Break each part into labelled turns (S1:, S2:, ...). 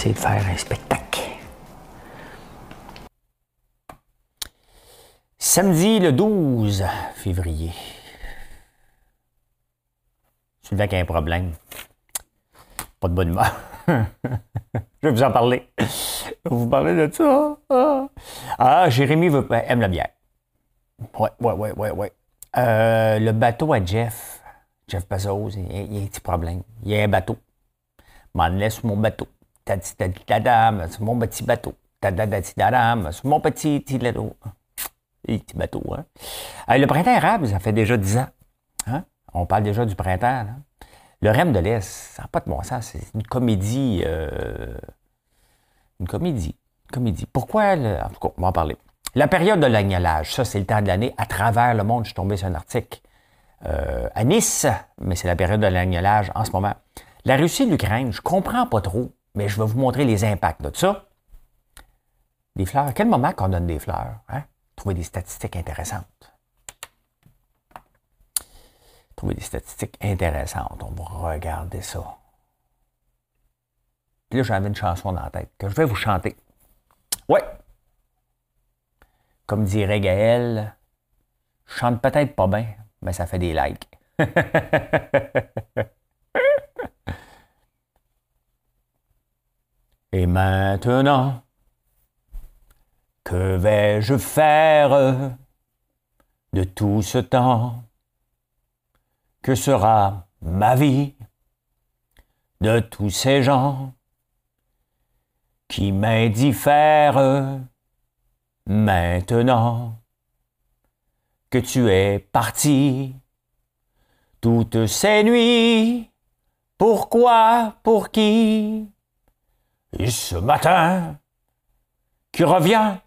S1: Essayer de faire un spectacle. Samedi le 12 février. Sylvain qui a un problème. Pas de bonne humeur. Je vais vous en parler. Je vous parler de ça? Ah, ah Jérémy veut, aime la bière. Ouais, ouais, ouais, ouais, ouais. Euh, le bateau à Jeff, Jeff Bezos, il, il, a un petit problème. Il y a un bateau. M'en laisse mon bateau c'est mon petit bateau. c'est mon petit bateau. Petit bateau, hein? le printemps arabe, ça fait déjà 10 ans. Hein? On parle déjà du printemps. Le REM de l'Est, ça n'a pas de bon sens. C'est une comédie. Euh, une comédie. comédie. Pourquoi? En tout cas, on va en parler. La période de l'agnolage, ça, c'est le temps de l'année. À travers le monde, je suis tombé sur un article euh, à Nice, mais c'est la période de l'agnolage en ce moment. La Russie et l'Ukraine, je comprends pas trop mais je vais vous montrer les impacts de ça. Des fleurs. À quel moment qu'on donne des fleurs? Hein? Trouver des statistiques intéressantes. Trouver des statistiques intéressantes. On va regarder ça. Puis là, j'avais une chanson dans la tête que je vais vous chanter. Ouais. Comme dirait Gaël, je chante peut-être pas bien, mais ça fait des likes. Et maintenant, que vais-je faire de tout ce temps Que sera ma vie de tous ces gens qui m'indiffèrent maintenant que tu es parti toutes ces nuits? Pourquoi? Pour qui? Et ce matin, qui revient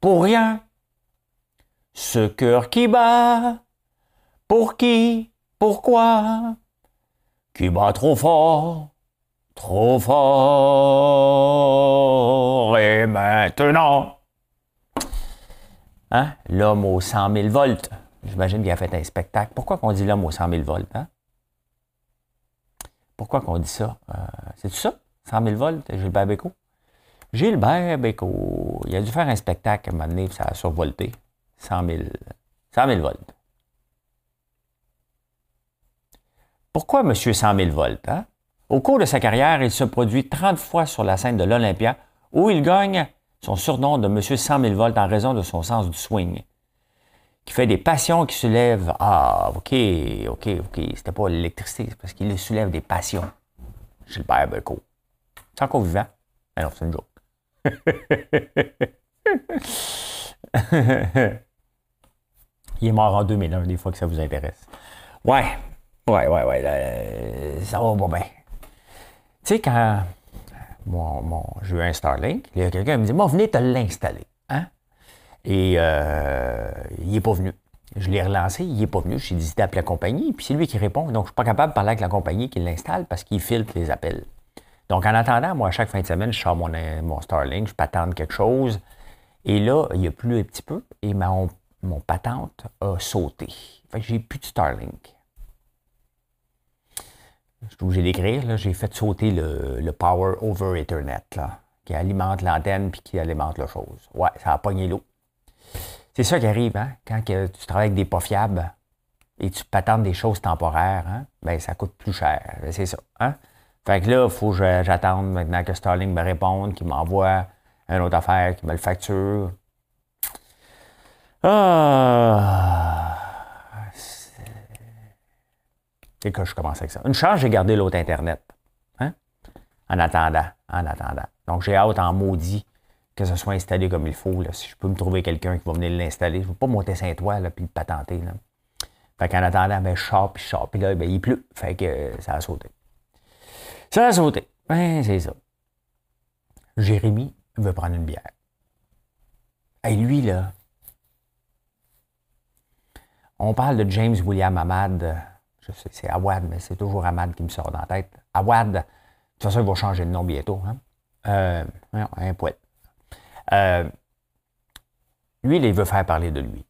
S1: pour rien, ce cœur qui bat, pour qui, pourquoi, qui bat trop fort, trop fort, et maintenant, hein, l'homme aux 100 000 volts, j'imagine qu'il a fait un spectacle. Pourquoi qu'on dit l'homme aux 100 000 volts, hein? Pourquoi qu'on dit ça? Euh, c'est ça? 100 000 volts, Gilbert Bécaud. Gilbert Bécaud, il a dû faire un spectacle à un moment donné, ça a survolté. 100 000, 100 000 volts. Pourquoi M. 100 000 volts? Hein? Au cours de sa carrière, il se produit 30 fois sur la scène de l'Olympia, où il gagne son surnom de M. 100 000 volts en raison de son sens du swing, qui fait des passions qui soulèvent. Ah, OK, OK, OK, c'était pas l'électricité, c'est parce qu'il soulève des passions. Gilbert Bécaud. C'est encore vivant? Alors, c'est une joke. Il est mort en 2001, des fois que ça vous intéresse. Ouais, ouais, ouais, ouais, ça va pas bien. Tu sais, quand mon, j'ai eu un Starlink, il y a quelqu'un qui me dit, moi, venez te l'installer. Hein? Et euh, il n'est pas venu. Je l'ai relancé, il n'est pas venu. J'ai dit d'appeler la compagnie, puis c'est lui qui répond. Donc, je ne suis pas capable de parler avec la compagnie qui l'installe parce qu'il filtre les appels. Donc, en attendant, moi, à chaque fin de semaine, je sors mon, mon Starlink, je patente quelque chose. Et là, il a plu un petit peu et mon, mon patente a sauté. Fait que j'ai plus de Starlink. Je suis obligé d'écrire, j'ai fait sauter le, Power over Ethernet, là, qui alimente l'antenne puis qui alimente la chose. Ouais, ça a pogné l'eau. C'est ça qui arrive, hein, quand tu travailles avec des pas fiables et tu patentes des choses temporaires, hein, ben, ça coûte plus cher. C'est ça. Hein? Fait que là, il faut que j'attende maintenant que Starlink me réponde, qu'il m'envoie une autre affaire, qu'il me le facture. Ah! C'est que je commence avec ça. Une chance, j'ai gardé l'autre Internet. Hein? En attendant. En attendant. Donc, j'ai hâte en maudit que ce soit installé comme il faut. Là. Si je peux me trouver quelqu'un qui va venir l'installer, je ne veux pas monter Saint-Ouen et le patenter. Là. Fait qu'en attendant, ben, je sors, puis je sors. Puis là, ben, il pleut. Fait que ça a sauté. Ça a sauté. C'est ça. Jérémy veut prendre une bière. Et lui, là, on parle de James William Ahmad. Je sais, c'est Awad, mais c'est toujours Ahmad qui me sort dans la tête. Awad, de toute façon, il va changer de nom bientôt. Hein? Euh, un poète. Euh, lui, il veut faire parler de lui.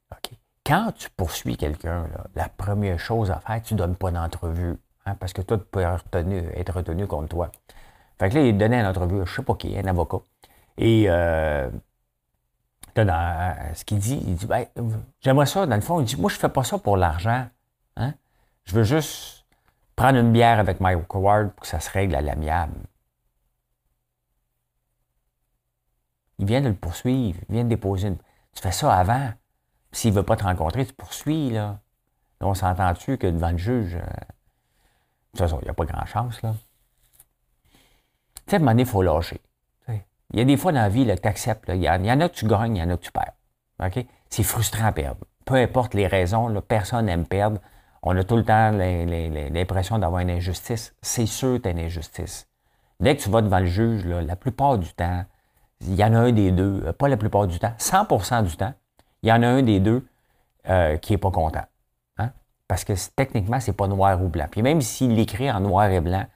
S1: Quand tu poursuis quelqu'un, la première chose à faire, tu ne donnes pas d'entrevue. Hein, parce que tout peut retenu, être retenu contre toi. Fait que là, il donnait une entrevue, je sais pas qui, un avocat. Et euh, dans, ce qu'il dit, il dit ben, J'aimerais ça, dans le fond, il dit Moi, je ne fais pas ça pour l'argent. Hein? Je veux juste prendre une bière avec Mike Ward pour que ça se règle à l'amiable. Il vient de le poursuivre, il vient de déposer une. Tu fais ça avant. S'il ne veut pas te rencontrer, tu poursuis, là. on s'entend-tu que devant le juge, euh, toute façon, il n'y a pas grand chance, là. Tu sais, à un moment donné, il faut lâcher. Il y a des fois dans la vie que tu acceptes. Il y, en a que tu gagnes, il y en a que tu perds. C'est frustrant à perdre. Peu importe les raisons, personne n'aime perdre. On a tout le temps l'impression d'avoir une injustice. C'est sûr que tu as une injustice. Dès que tu vas devant le juge, la plupart du temps, il y en a un des deux, euh, pas la plupart du temps, 100% du temps, il y en a un des deux euh, qui n'est pas content. Parce que techniquement, c'est pas noir ou blanc. Puis même s'il l'écrit en noir et blanc,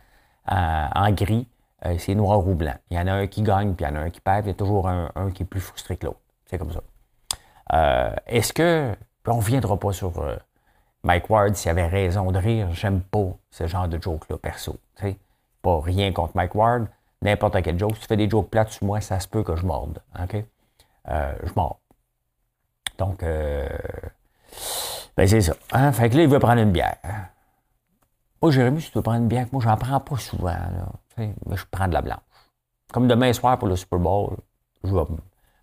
S1: en gris, euh, c'est noir ou blanc. Il y en a un qui gagne, puis il y en a un qui perd, il y a toujours un, qui est plus frustré que l'autre. C'est comme ça. Euh, est-ce que. On ne reviendra pas sur euh, Mike Ward s'il avait raison de rire. J'aime pas ce genre de joke-là, perso. Pas rien contre Mike Ward. N'importe quel joke. Si tu fais des jokes plates sur moi, ça se peut que je morde. OK? je mords. Donc, ben c'est ça. Hein? Fait que là, il veut prendre une bière. Moi, Jérémy, si tu veux prendre une bière, moi, j'en prends pas souvent. Là mais je prends de la blanche. Comme demain soir pour le Super Bowl, je vais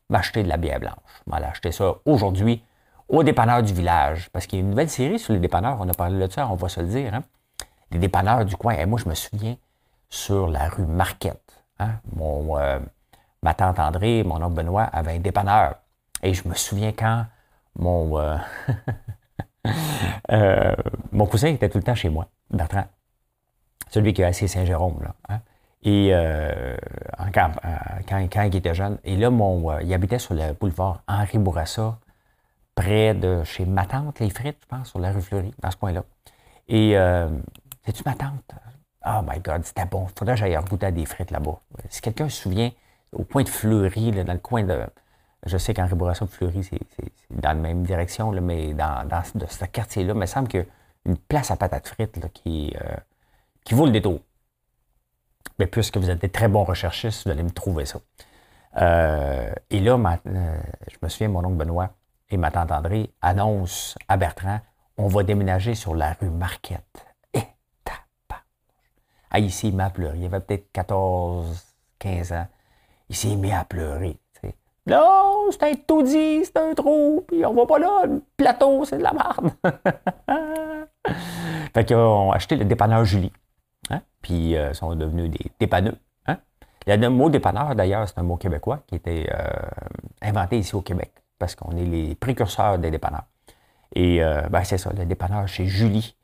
S1: m'acheter de la bière blanche. Je vais acheter ça aujourd'hui au dépanneur du village. Parce qu'il y a une nouvelle série sur les dépanneurs. On a parlé de ça, on va se le dire. Hein? Les dépanneurs du coin. Et moi, je me souviens sur la rue Marquette. Hein? Mon, euh, ma tante André, mon oncle Benoît avait un dépanneur. Et je me souviens quand mon, euh, euh, mon cousin était tout le temps chez moi, Bertrand celui qui a assis Saint-Jérôme. Là, hein. Et euh, quand, quand, il était jeune, et là, mon, euh, il habitait sur le boulevard Henri Bourassa, près de chez ma tante, les frites, je pense, sur la rue Fleury, dans ce coin-là. Et euh, c'est-tu ma tante? Oh my God, c'était bon. Faudrait que j'aille goûter à des frites là-bas. Si quelqu'un se souvient, au point de Fleury, dans le coin de. Je sais qu'Henri Bourassa Fleury, c'est dans la même direction, mais dans, ce quartier-là, il me semble qu'il y a une place à patates frites là, qui vaut le détour. Mais puisque vous êtes des très bons recherchistes, vous allez me trouver ça. Euh, et là, euh, je me souviens, mon oncle Benoît et ma tante André annoncent à Bertrand on va déménager sur la rue Marquette. Et ah, ici, il m'a pleuré. Il avait peut-être 14, 15 ans. Il s'est mis à pleurer. Non, c'est un taudis, c'est un trou, puis on va pas là, le plateau, c'est de la merde. fait qu'on a acheté le dépanneur Julie. Hein? Puis euh, sont devenus des dépanneux. Hein? Le mot dépanneur, d'ailleurs, c'est un mot québécois qui été euh, inventé ici au Québec, parce qu'on est les précurseurs des dépanneurs. Et euh, ben, c'est ça, le dépanneur chez Julie,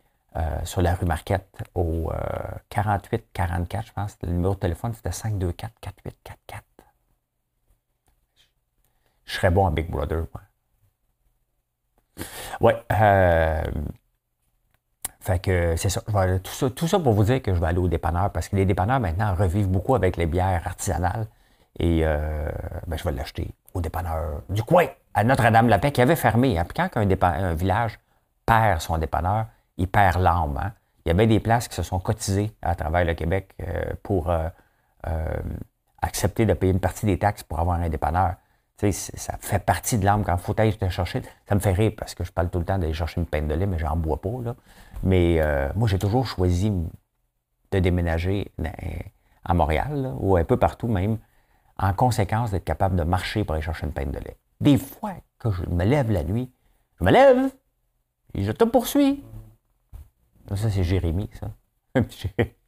S1: sur la rue Marquette, au 48-44, je pense. Le numéro de téléphone, c'était 524-4844. Je serais bon à Big Brother. Ouais. Fait que c'est ça. tout ça. pour vous dire que je vais aller au dépanneur parce que les dépanneurs maintenant revivent beaucoup avec les bières artisanales. Et euh, ben, je vais l'acheter au dépanneur du coin, à Notre-Dame-la-Paix, qui avait fermé. Hein. Puis quand un, village perd son dépanneur, il perd l'âme. Hein. Il y a bien des places qui se sont cotisées à travers le Québec euh, pour euh, accepter de payer une partie des taxes pour avoir un dépanneur. Ça fait partie de l'âme. Quand il faut aller te chercher, ça me fait rire parce que je parle tout le temps d'aller chercher une peine de lait, mais j'en bois pas. Là. Mais euh, moi, j'ai toujours choisi de déménager à Montréal, ou un peu partout même, en conséquence d'être capable de marcher pour aller chercher une peine de lait. Des fois que je me lève la nuit, je me lève et je te poursuis. Ça, c'est Jérémie, ça.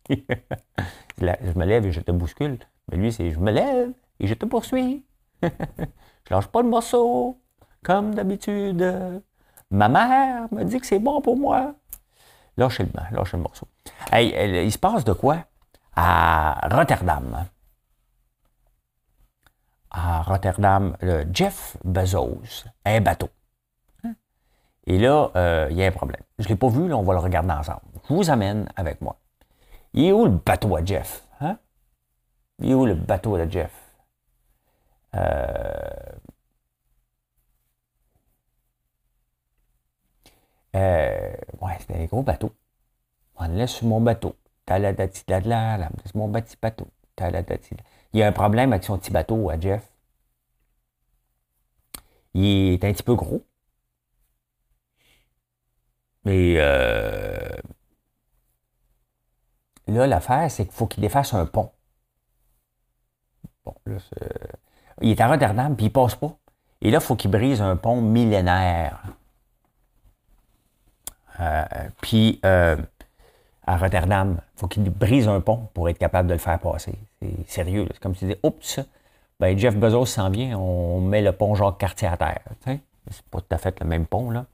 S1: je me lève et je te bouscule. Mais lui, c'est je me lève et je te poursuis. je lâche pas le morceau, comme d'habitude. Ma mère me dit que c'est bon pour moi. Lâchez le, lâchez le morceau. Hey, il se passe de quoi à Rotterdam? À Rotterdam, le Jeff Bezos un bateau. Et là, euh, il y a un problème. Je ne l'ai pas vu, là, on va le regarder ensemble. Je vous amène avec moi. Il est où le bateau à Jeff? Hein? Il est où le bateau de Jeff? Euh, euh, ouais, c'est un gros bateau. On laisse sur mon bateau. C'est mon petit bateau. Il y a un problème avec son petit bateau à Jeff. Il est un petit peu gros. Mais euh, là, l'affaire, c'est qu'il faut qu'il défasse un pont. Bon, là, il est à Rotterdam, puis il passe pas. Et là, il faut qu'il brise un pont millénaire. Euh, puis euh, à Rotterdam, il faut qu'il brise un pont pour être capable de le faire passer. C'est sérieux. C'est comme si tu dis, oups, ben Jeff Bezos s'en vient, on met le pont Jacques-Cartier à terre. C'est pas tout à fait le même pont, là.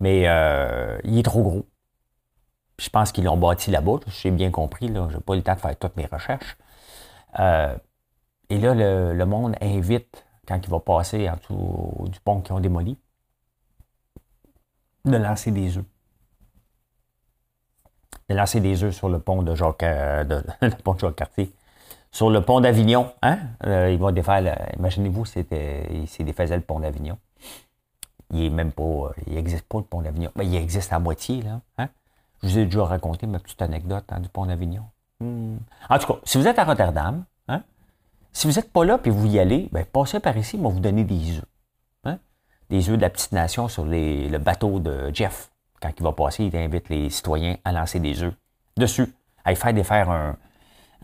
S1: Mais euh, il est trop gros. Je pense qu'ils l'ont bâti là-bas, j'ai bien compris. Je n'ai pas eu le temps de faire toutes mes recherches. Euh, et là, le, monde invite, quand il va passer en dessous du pont qu'ils ont démoli, de lancer des œufs. De lancer des œufs sur le pont de Jacques, euh, le pont Jacques Cartier. Sur le pont d'Avignon, hein? il va défaire, imaginez-vous, c'était, il défaisait le pont d'Avignon il même pas, euh, il n'existe pas le pont d'Avignon. Mais il existe à moitié, là. Hein? Je vous ai déjà raconté ma petite anecdote hein, du pont d'Avignon. Hmm. En tout cas, si vous êtes à Rotterdam, si vous n'êtes pas là et vous y allez, ben, passez par ici, on va vous donner des œufs. Hein? Des œufs de la petite nation sur le bateau de Jeff. Quand il va passer, il invite les citoyens à lancer des œufs dessus, à y faire défaire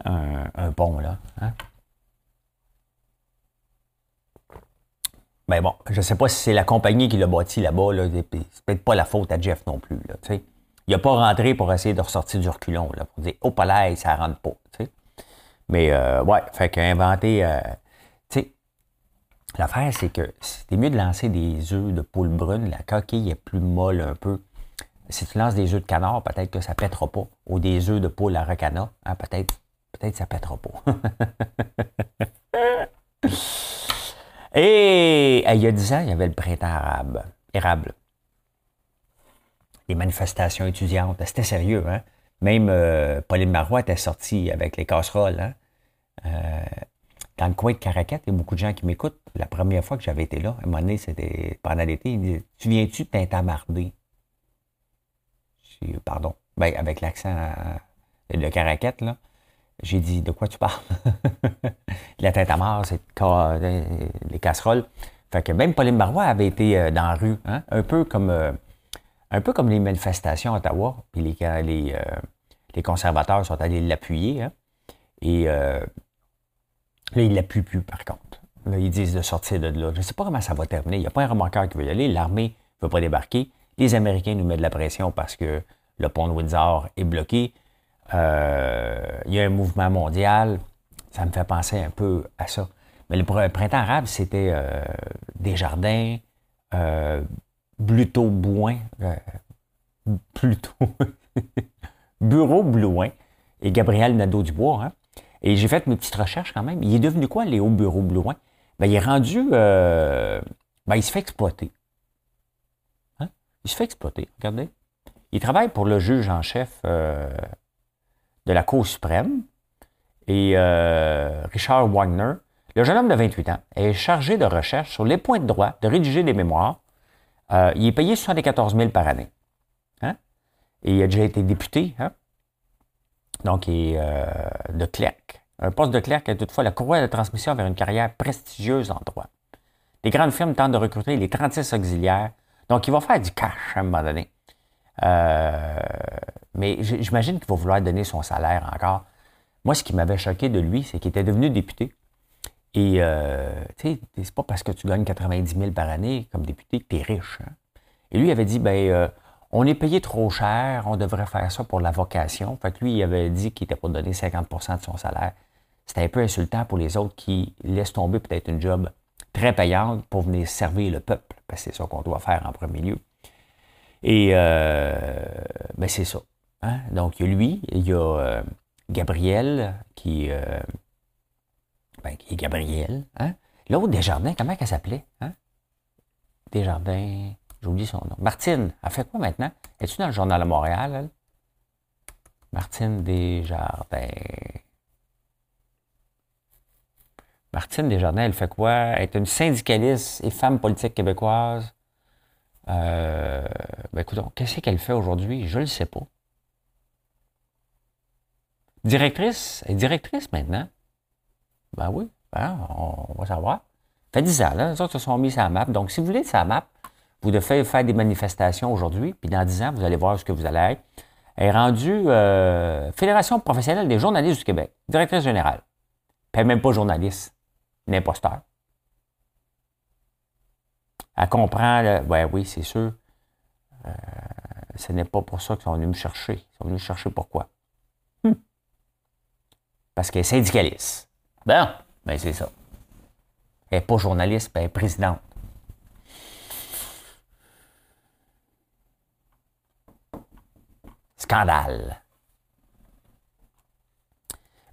S1: un, pont. Là, hein? Mais bon, je ne sais pas si c'est la compagnie qui l'a bâti là-bas. Là, c'est peut-être pas la faute à Jeff non plus. Il n'a pas rentré pour essayer de ressortir du reculon, là, pour dire Oh, palais, ça rentre pas. Mais euh, ouais, fait qu'inventer. Euh, tu sais, l'affaire, c'est que c'est mieux de lancer des œufs de poule brune. La coquille est plus molle un peu. Si tu lances des œufs de canard, peut-être que ça pètera pas. Ou des œufs de poule à recana, hein, peut-être peut-être ça pètera pas. Et il y a dix ans, il y avait le printemps arabe, érable. Les manifestations étudiantes, c'était sérieux. Hein? Même euh, Pauline Marois était sortie avec les casseroles. Hein? Euh, dans le coin de Caracat, il y a beaucoup de gens qui m'écoutent. La première fois que j'avais été là, à un moment donné, c'était pendant l'été, ils me disaient Tu viens-tu de Tintamarder Pardon. Ben, avec l'accent de Caracat, là. J'ai dit, de quoi tu parles? la tête à mort, c'est euh, les casseroles. Fait que même Pauline Marois avait été euh, dans la rue, hein? un, peu comme, euh, un peu comme les manifestations à Ottawa, puis les, les, conservateurs sont allés l'appuyer. Hein? Et là, ils ne l'appuient plus, par contre. Là, ils disent de sortir de là. Je ne sais pas comment ça va terminer. Il n'y a pas un remorqueur qui veut y aller. L'armée ne veut pas débarquer. Les Américains nous mettent de la pression parce que le pont de Windsor est bloqué. Euh, il y a un mouvement mondial. Ça me fait penser un peu à ça. Mais le printemps arabe, c'était euh, Desjardins, euh, Bluto Bouin, euh, plutôt Bureau Blouin et Gabriel Nadeau-Dubois. Hein? Et j'ai fait mes petites recherches quand même. Il est devenu quoi, Léo Bureau Blouin? Ben, il est rendu. ben, il se fait exploiter. Hein? Il se fait exploiter, regardez. Il travaille pour le juge en chef de la Cour suprême. Et euh, Richard Wagner, le jeune homme de 28 ans, est chargé de recherche sur les points de droit, de rédiger des mémoires. Euh, il est payé 74 000 par année. Hein? Et il a déjà été député. Hein? Donc, il est euh, de clerc. Un poste de clerc est toutefois la courroie de transmission vers une carrière prestigieuse en droit. Les grandes firmes tentent de recruter les 36 auxiliaires. Donc, il va faire du cash à un moment donné. Euh, mais j'imagine qu'il va vouloir donner son salaire encore. Moi, ce qui m'avait choqué de lui, c'est qu'il était devenu député. Et, euh, tu sais, c'est pas parce que tu gagnes 90 000 par année comme député que tu es riche. Hein. Et lui, il avait dit, ben, euh, on est payé trop cher, on devrait faire ça pour la vocation. Fait que lui, il avait dit qu'il était pour donner 50% de son salaire. C'était un peu insultant pour les autres qui laissent tomber peut-être une job très payante pour venir servir le peuple, parce que c'est ça qu'on doit faire en premier lieu. Et euh, ben c'est ça. Hein? Donc, il y a lui, il y a, euh, Gabriel, qui, ben, qui Gabriel. Hein? L'autre, Desjardins, comment elle s'appelait? Hein? Desjardins, j'oublie son nom. Martine, elle fait quoi maintenant? Es-tu dans le journal de Montréal, elle? Martine Desjardins. Martine Desjardins, elle fait quoi? Elle est une syndicaliste et femme politique québécoise. Euh, ben écoute, qu'est-ce qu'elle fait aujourd'hui? Je ne le sais pas. Directrice, elle est directrice maintenant. Ben oui, ben, on, va savoir. Ça fait 10 ans, là, les autres se sont mis sur la map. Donc, si vous voulez sa map, vous devez faire des manifestations aujourd'hui, puis dans 10 ans, vous allez voir ce que vous allez être. Elle est rendue euh, Fédération professionnelle des journalistes du Québec, directrice générale. Puis même pas journaliste, une imposteur. Elle comprend, ouais, oui, c'est sûr. Euh, ce n'est pas pour ça qu'ils sont venus me chercher. Ils sont venus me chercher pourquoi? Hmm. Parce qu'elle est syndicaliste. Ben, ben c'est ça. Elle n'est pas journaliste, elle est présidente. Scandale.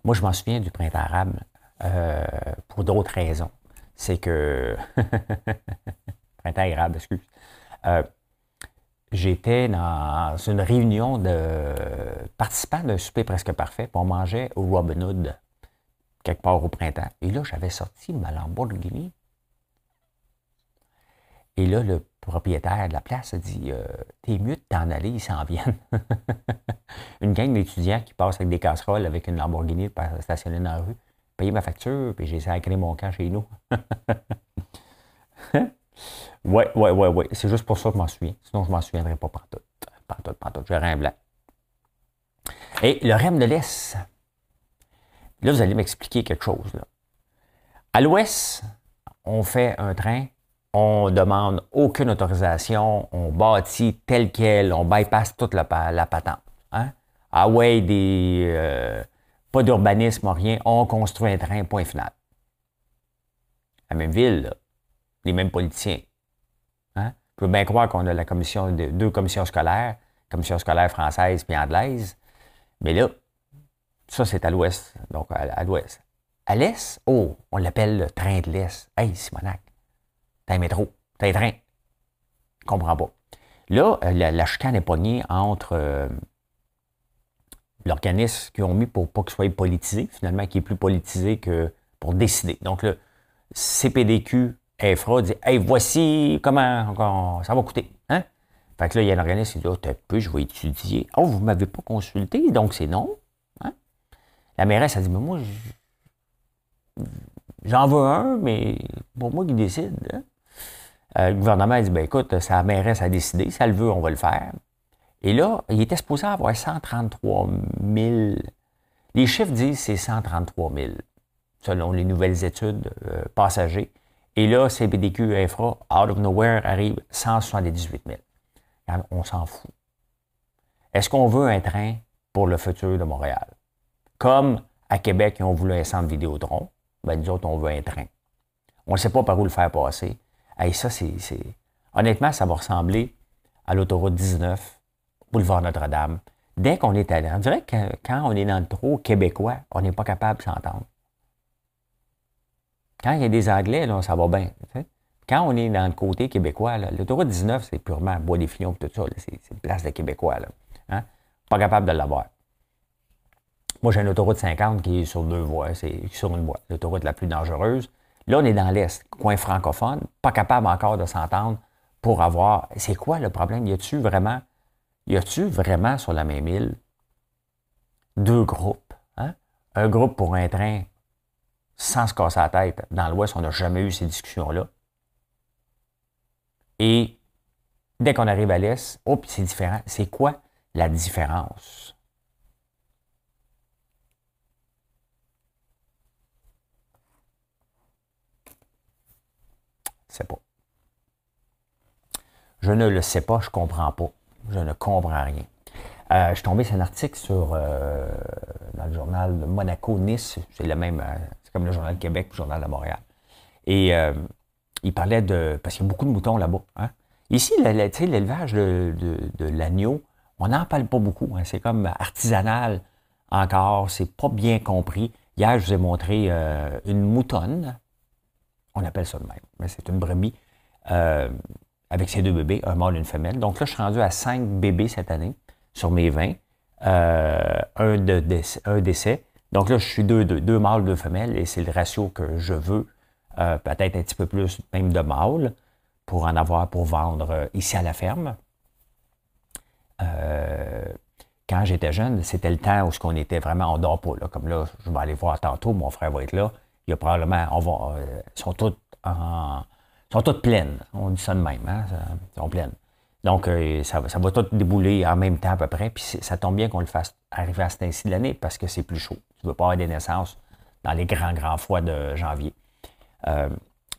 S1: Moi, je m'en souviens du printemps arabe euh, pour d'autres raisons. C'est que. printemps arabe, excuse. Euh, j'étais dans une réunion de participants d'un souper presque parfait, pour on mangeait au Robin Hood, quelque part au printemps. Et là, j'avais sorti ma Lamborghini. Et là, le propriétaire de la place a dit euh, T'es mieux de t'en aller, ils s'en viennent. une gang d'étudiants qui passent avec des casseroles avec une Lamborghini stationnée dans la rue, payer ma facture, puis j'ai de mon camp chez nous. ouais, ouais, ouais, ouais. C'est juste pour ça que je m'en souviens. Sinon, je m'en souviendrai pas partout. Partout, partout. J'aurais un blanc. Et le REM de l'Est. Là, vous allez m'expliquer quelque chose. À l'ouest, on fait un train on demande aucune autorisation, on bâtit tel quel, on bypass toute la, patente. Hein? Ah ouais, des, euh, pas d'urbanisme, rien, on construit un train, point final. La même ville, les mêmes politiciens. Hein? Je peux bien croire qu'on a la commission deux commissions scolaires, commission scolaire française et anglaise, mais là, ça c'est à l'ouest, donc à, l'ouest. À l'est, oh, on l'appelle le train de l'est. Hey, Simonac, T'as un métro, t'as un train. Je comprends pas. Là, euh, la, chicane est pognée entre euh, l'organisme qu'ils ont mis pour pas qu'il soit politisé, finalement, qui est plus politisé que pour décider. Donc, le CPDQ, EFRA dit Hey, voici comment ça va coûter. Hein? Fait que là, il y a un organisme qui dit Oh, t'as peu, je vais étudier. Oh, vous m'avez pas consulté, donc c'est non. La mairesse a dit Mais moi, j'en veux un, mais pour moi qui décide. Hein? Euh, le gouvernement a dit, ben écoute, sa mairesse a décidé, si elle veut, on va le faire. Et là, il était supposé avoir 133 000. Les chiffres disent c'est 133 000, selon les nouvelles études euh, passagers. Et là, CPDQ Infra, out of nowhere, arrive 178 000. On s'en fout. Est-ce qu'on veut un train pour le futur de Montréal? Comme à Québec, ils ont voulu un centre Vidéotron, ben nous autres, on veut un train. On ne sait pas par où le faire passer. Hey, ça, c'est. Honnêtement, ça va ressembler à l'autoroute 19, boulevard Notre-Dame. Dès qu'on est allé, on dirait que quand on est dans le trou québécois, on n'est pas capable de s'entendre. Quand il y a des Anglais, là, ça va bien. Quand on est dans le côté québécois, l'autoroute 19, c'est purement bois des fillons tout ça. C'est une place de Québécois. Là. Hein? Pas capable de l'avoir. Moi, j'ai une autoroute 50 qui est sur deux voies, c'est sur une voie, l'autoroute la plus dangereuse. Là, on est dans l'Est, coin francophone, pas capable encore de s'entendre pour avoir. C'est quoi le problème? Y a-tu vraiment, y a-tu vraiment sur la même île deux groupes? Hein? Un groupe pour un train sans se casser la tête. Dans l'Ouest, on n'a jamais eu ces discussions-là. Et dès qu'on arrive à l'Est, oh, c'est différent. C'est quoi la différence? Pas. Je ne le sais pas, je comprends pas. Je ne comprends rien. Euh, je suis tombé sur un article sur, euh, dans le journal de Monaco-Nice. C'est le même, euh, c'est comme le journal de Québec, le journal de Montréal. Et il parlait de. Parce qu'il y a beaucoup de moutons là-bas. Hein. Ici, l'élevage de, l'agneau, on n'en parle pas beaucoup. Hein. C'est comme artisanal encore, c'est pas bien compris. Hier, je vous ai montré une moutonne, on appelle ça de même, mais c'est une brebis, euh, avec ses deux bébés, un mâle et une femelle. Donc là, je suis rendu à cinq bébés cette année sur mes 20, euh, un, de décès. Donc là, je suis deux, deux, deux mâles, deux femelles, et c'est le ratio que je veux, peut-être un petit peu plus même de mâles, pour en avoir pour vendre ici à la ferme. Euh, quand j'étais jeune, c'était le temps où ce qu'on était vraiment, on dort pas. Là. Comme là, je vais aller voir tantôt, mon frère va être là. Il y a probablement, on va, euh, sont toutes en, sont toutes pleines. On dit ça de même, hein? Elles sont pleines. Donc, euh, ça, va tout débouler en même temps à peu près. Puis ça tombe bien qu'on le fasse arriver à ce temps-ci de l'année parce que c'est plus chaud. Tu ne veux pas avoir des naissances dans les grands, grands froids de janvier. Euh,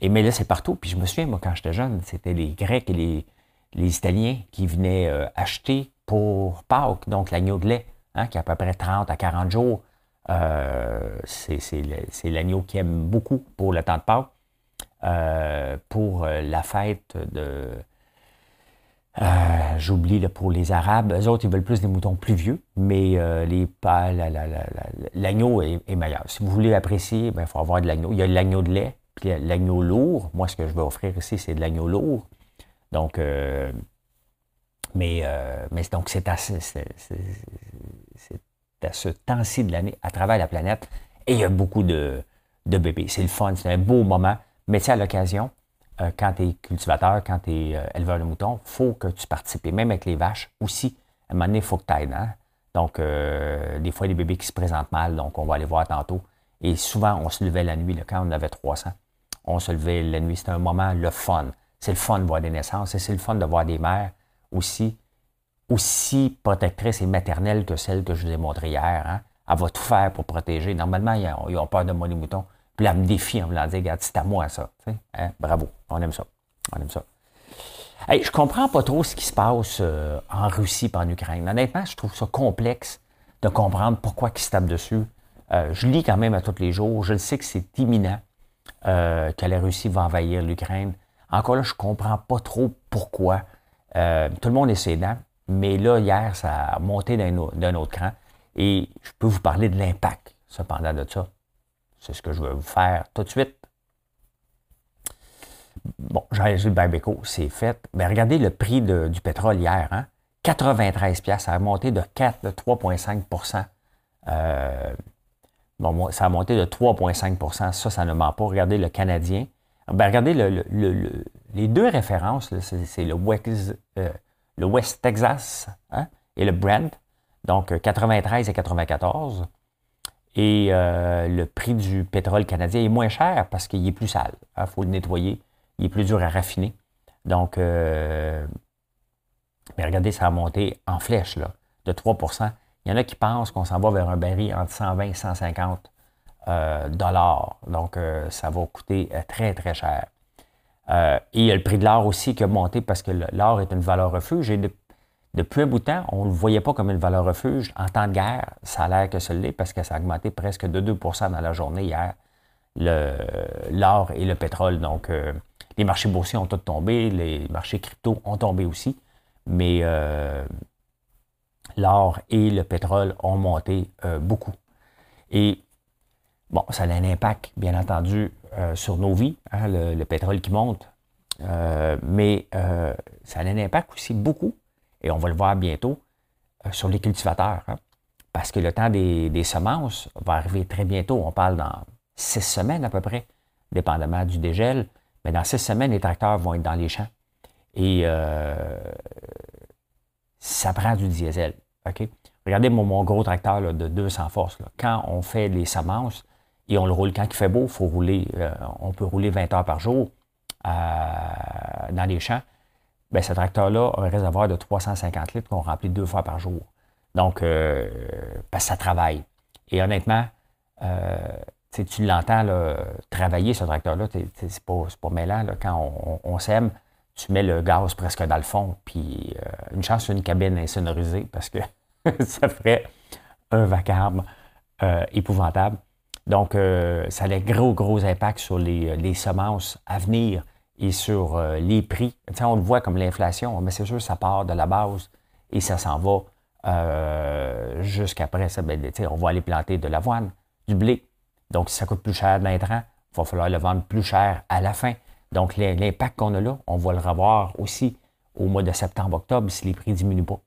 S1: et mais là, c'est partout. Puis je me souviens, moi, quand j'étais jeune, c'était les Grecs et les, les Italiens qui venaient acheter pour Pâques, donc l'agneau de lait, hein, qui a à peu près 30 à 40 jours. Euh, c'est l'agneau qui aime beaucoup pour le temps de Pâques. Euh, pour euh, la fête de. J'oublie pour les Arabes. Eux autres, ils veulent plus des moutons plus vieux, mais les l'agneau est, meilleur. Si vous voulez apprécier, ben, il faut avoir de l'agneau. Il y a l'agneau de lait, puis l'agneau lourd. Moi, ce que je vais offrir ici, c'est de l'agneau lourd. Donc, mais, mais donc, c'est à, ce temps-ci de l'année, à travers la planète, et il y a beaucoup de, bébés. C'est le fun, c'est un beau moment. Mais tu à l'occasion, euh, quand tu es cultivateur, quand tu es euh, éleveur de moutons, il faut que tu participes. même avec les vaches aussi, à un moment donné, il faut que tu ailles. Hein. Donc, des fois, il y a des bébés qui se présentent mal, donc on va aller voir tantôt. Et souvent, on se levait la nuit, quand on avait 300. On se levait la nuit. C'était un moment, le fun. C'est le fun de voir des naissances et c'est le fun de voir des mères aussi, aussi protectrice et maternelle que celle que je vous ai montrée hier. Hein. Elle va tout faire pour protéger. Normalement, ils ont, peur de moi, les moutons. Puis elle me défie en me disant, regarde, c'est à moi ça. Hein? Bravo, on aime ça. On aime ça. Je comprends pas trop ce qui se passe euh, en Russie et en Ukraine. Honnêtement, je trouve ça complexe de comprendre pourquoi ils se tapent dessus. Euh, je lis quand même à tous les jours. Je le sais que c'est imminent euh, que la Russie va envahir l'Ukraine. Encore là, je comprends pas trop pourquoi. Tout le monde est sédent, mais là, hier, ça a monté d'un autre cran. Et je peux vous parler de l'impact, cependant, de ça. C'est ce que je vais vous faire tout de suite. Bon, j'ai le barbecue, c'est fait. Mais ben, regardez le prix du pétrole hier. Hein? 93 ça a monté de 4, de 3,5% euh, Bon, ça a monté de 3,5% Ça, ça ne ment pas. Regardez le Canadien. Ben, regardez le, les deux références, c'est le, euh, le, West Texas hein, et le Brent, donc 93 euh, et 94. Et euh, le prix du pétrole canadien est moins cher parce qu'il est plus sale. Il hein, faut le nettoyer. Il est plus dur à raffiner. Donc, mais regardez, ça a monté en flèche là, de 3% Il y en a qui pensent qu'on s'en va vers un baril entre 120 et 150 dollars. Donc, ça va coûter très, très cher. Euh, et il y a le prix de l'or aussi qui a monté parce que l'or est une valeur refuge. Et depuis un bout de temps, on ne le voyait pas comme une valeur refuge. En temps de guerre, ça a l'air que ce l'est parce que ça a augmenté presque de 2% dans la journée hier, l'or et le pétrole. Donc, euh, les marchés boursiers ont tous tombé, les marchés crypto ont tombé aussi. Mais euh, l'or et le pétrole ont monté beaucoup. Et Bon, ça a un impact, bien entendu, euh, sur nos vies, hein, le, pétrole qui monte, euh, mais euh, ça a un impact aussi beaucoup, et on va le voir bientôt, sur les cultivateurs. Hein. parce que le temps des, semences va arriver très bientôt. On parle dans six semaines à peu près, dépendamment du dégel. Mais dans six semaines, les tracteurs vont être dans les champs. Et ça prend du diesel. Regardez mon, gros tracteur de 200 forces. Quand on fait les semences, et on le roule quand il fait beau, faut rouler, euh, on peut rouler 20 heures par jour euh, dans les champs. Bien, ce tracteur-là a un réservoir de 350 litres qu'on remplit deux fois par jour. Donc, euh, parce que ça travaille. Et honnêtement, tu l'entends travailler ce tracteur-là, c'est pas, pas mêlant. quand on, s'aime, tu mets le gaz presque dans le fond, puis une chance une cabine insonorisée parce que ça ferait un vacarme épouvantable. Donc, euh, ça a gros, gros impact sur les, euh, semences à venir et sur euh, les prix. on le voit comme l'inflation, mais c'est sûr, ça part de la base et ça s'en va Euh, jusqu'après ça, ben, on va aller planter de l'avoine, du blé. Donc, si ça coûte plus cher d'intrant, il va falloir le vendre plus cher à la fin. Donc, l'impact qu'on a là, on va le revoir aussi au mois de septembre-octobre si les prix ne diminuent pas.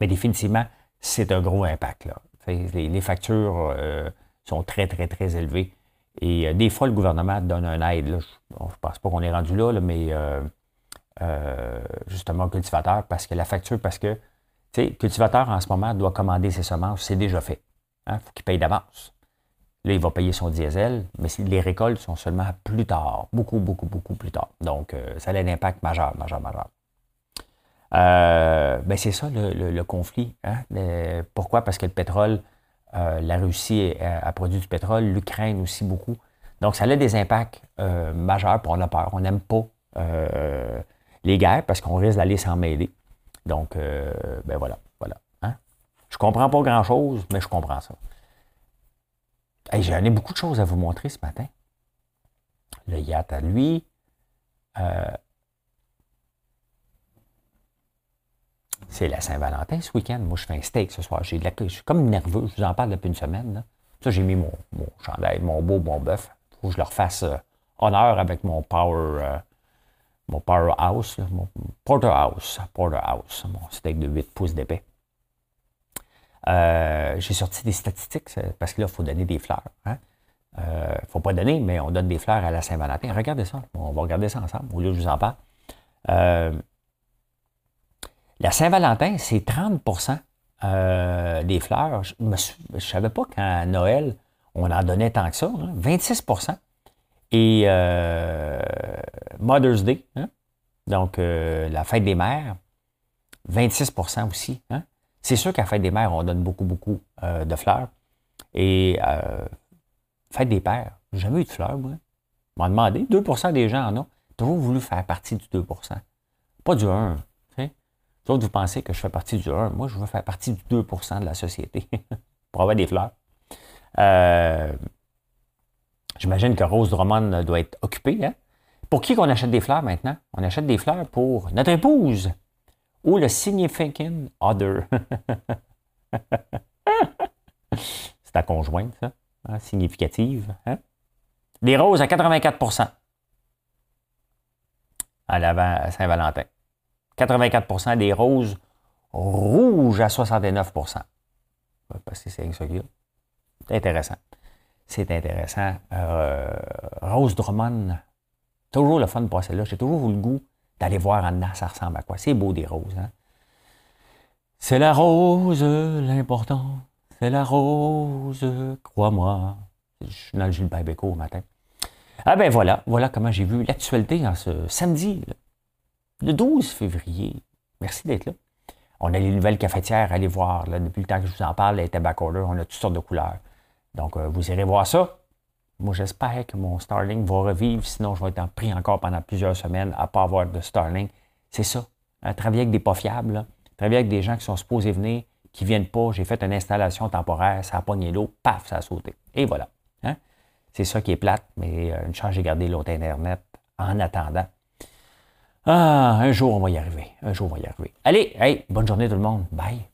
S1: Mais définitivement, c'est un gros impact. Là. Les, factures euh, sont très, très, très élevées. Et euh, des fois, le gouvernement donne un aide. Je ne pense pas qu'on est rendu là, mais euh, justement, cultivateur, parce que la facture, parce que, tu sais, cultivateur en ce moment doit commander ses semences, c'est déjà fait. Il hein, faut qu'il paye d'avance. Là, il va payer son diesel, mais les récoltes sont seulement plus tard, beaucoup, beaucoup, beaucoup plus tard. Donc, ça a un impact majeur, majeur, majeur. Euh, ben c'est ça le, conflit. Hein? pourquoi? Parce que le pétrole, euh, la Russie a, produit du pétrole, l'Ukraine aussi beaucoup. Donc, ça a des impacts euh, majeurs, pour on a peur. On n'aime pas les guerres parce qu'on risque d'aller s'en mêler. Donc, ben voilà, voilà. Hein? Je comprends pas grand-chose, mais je comprends ça. J'en ai beaucoup de choses à vous montrer ce matin. Le yacht à lui. C'est la Saint-Valentin ce week-end. Moi, je fais un steak ce soir. J'ai je suis comme nerveux. Je vous en parle depuis une semaine. Ça, j'ai mis mon, mon, chandail, mon beau, mon bœuf. Il faut que je leur fasse euh, honneur avec mon Power, euh, mon Powerhouse, mon Porterhouse, Porterhouse, mon steak de 8 pouces d'épais. Euh, j'ai sorti des statistiques parce que là, il faut donner des fleurs. Il hein. ne faut pas donner, mais on donne des fleurs à la Saint-Valentin. Regardez ça. On va regarder ça ensemble. Au lieu je vous en parle. La Saint-Valentin, c'est 30% euh, des fleurs. Je ne savais pas qu'à Noël, on en donnait tant que ça. 26% hein. Et euh, Mother's Day, hein. donc euh, la fête des mères, 26% aussi. Hein. C'est sûr qu'à la fête des mères, on donne beaucoup, beaucoup de fleurs. Et fête des pères, j'ai jamais eu de fleurs, moi. On m'a demandé, 2% des gens en ont. Toujours voulu faire partie du 2% Pas du 1 autres, vous pensez que je fais partie du 1. Moi, je veux faire partie du 2% de la société pour avoir des fleurs. Euh, j'imagine que Rose Drummond doit être occupée. Hein? Pour qui qu'on achète des fleurs maintenant? On achète des fleurs pour notre épouse ou le significant other. C'est ta conjointe, ça. Hein? Significative. Hein? Des roses à 84% à l'avant Saint-Valentin. 84% des roses rouges à 69 Parce que c'est ça qu'il y a. C'est intéressant. C'est intéressant. Euh, Rose Drummond, toujours le fun de passer là. J'ai toujours eu le goût d'aller voir en dedans, ça ressemble à quoi. C'est beau des roses. Hein? C'est la rose, l'important. C'est la rose, crois-moi. Je suis dans le Béco au matin. Ah ben voilà, voilà comment j'ai vu l'actualité en ce samedi le 12 février. Merci d'être là. On a les nouvelles cafetières, allez voir. Depuis le temps que je vous en parle, les order, on a toutes sortes de couleurs. Donc, euh, vous irez voir ça. Moi, j'espère que mon Starling va revivre, sinon je vais être pris encore pendant plusieurs semaines à ne pas avoir de Starling. C'est ça. Hein, travailler avec des pas fiables, travailler avec des gens qui sont supposés venir, qui ne viennent pas. J'ai fait une installation temporaire, ça a pogné l'eau, paf, ça a sauté. Et voilà. Hein. C'est ça qui est plate, mais euh, une chance, j'ai gardé l'autre Internet en attendant. Ah, un jour, on va y arriver. Un jour, on va y arriver. Allez, hey, bonne journée tout le monde. Bye.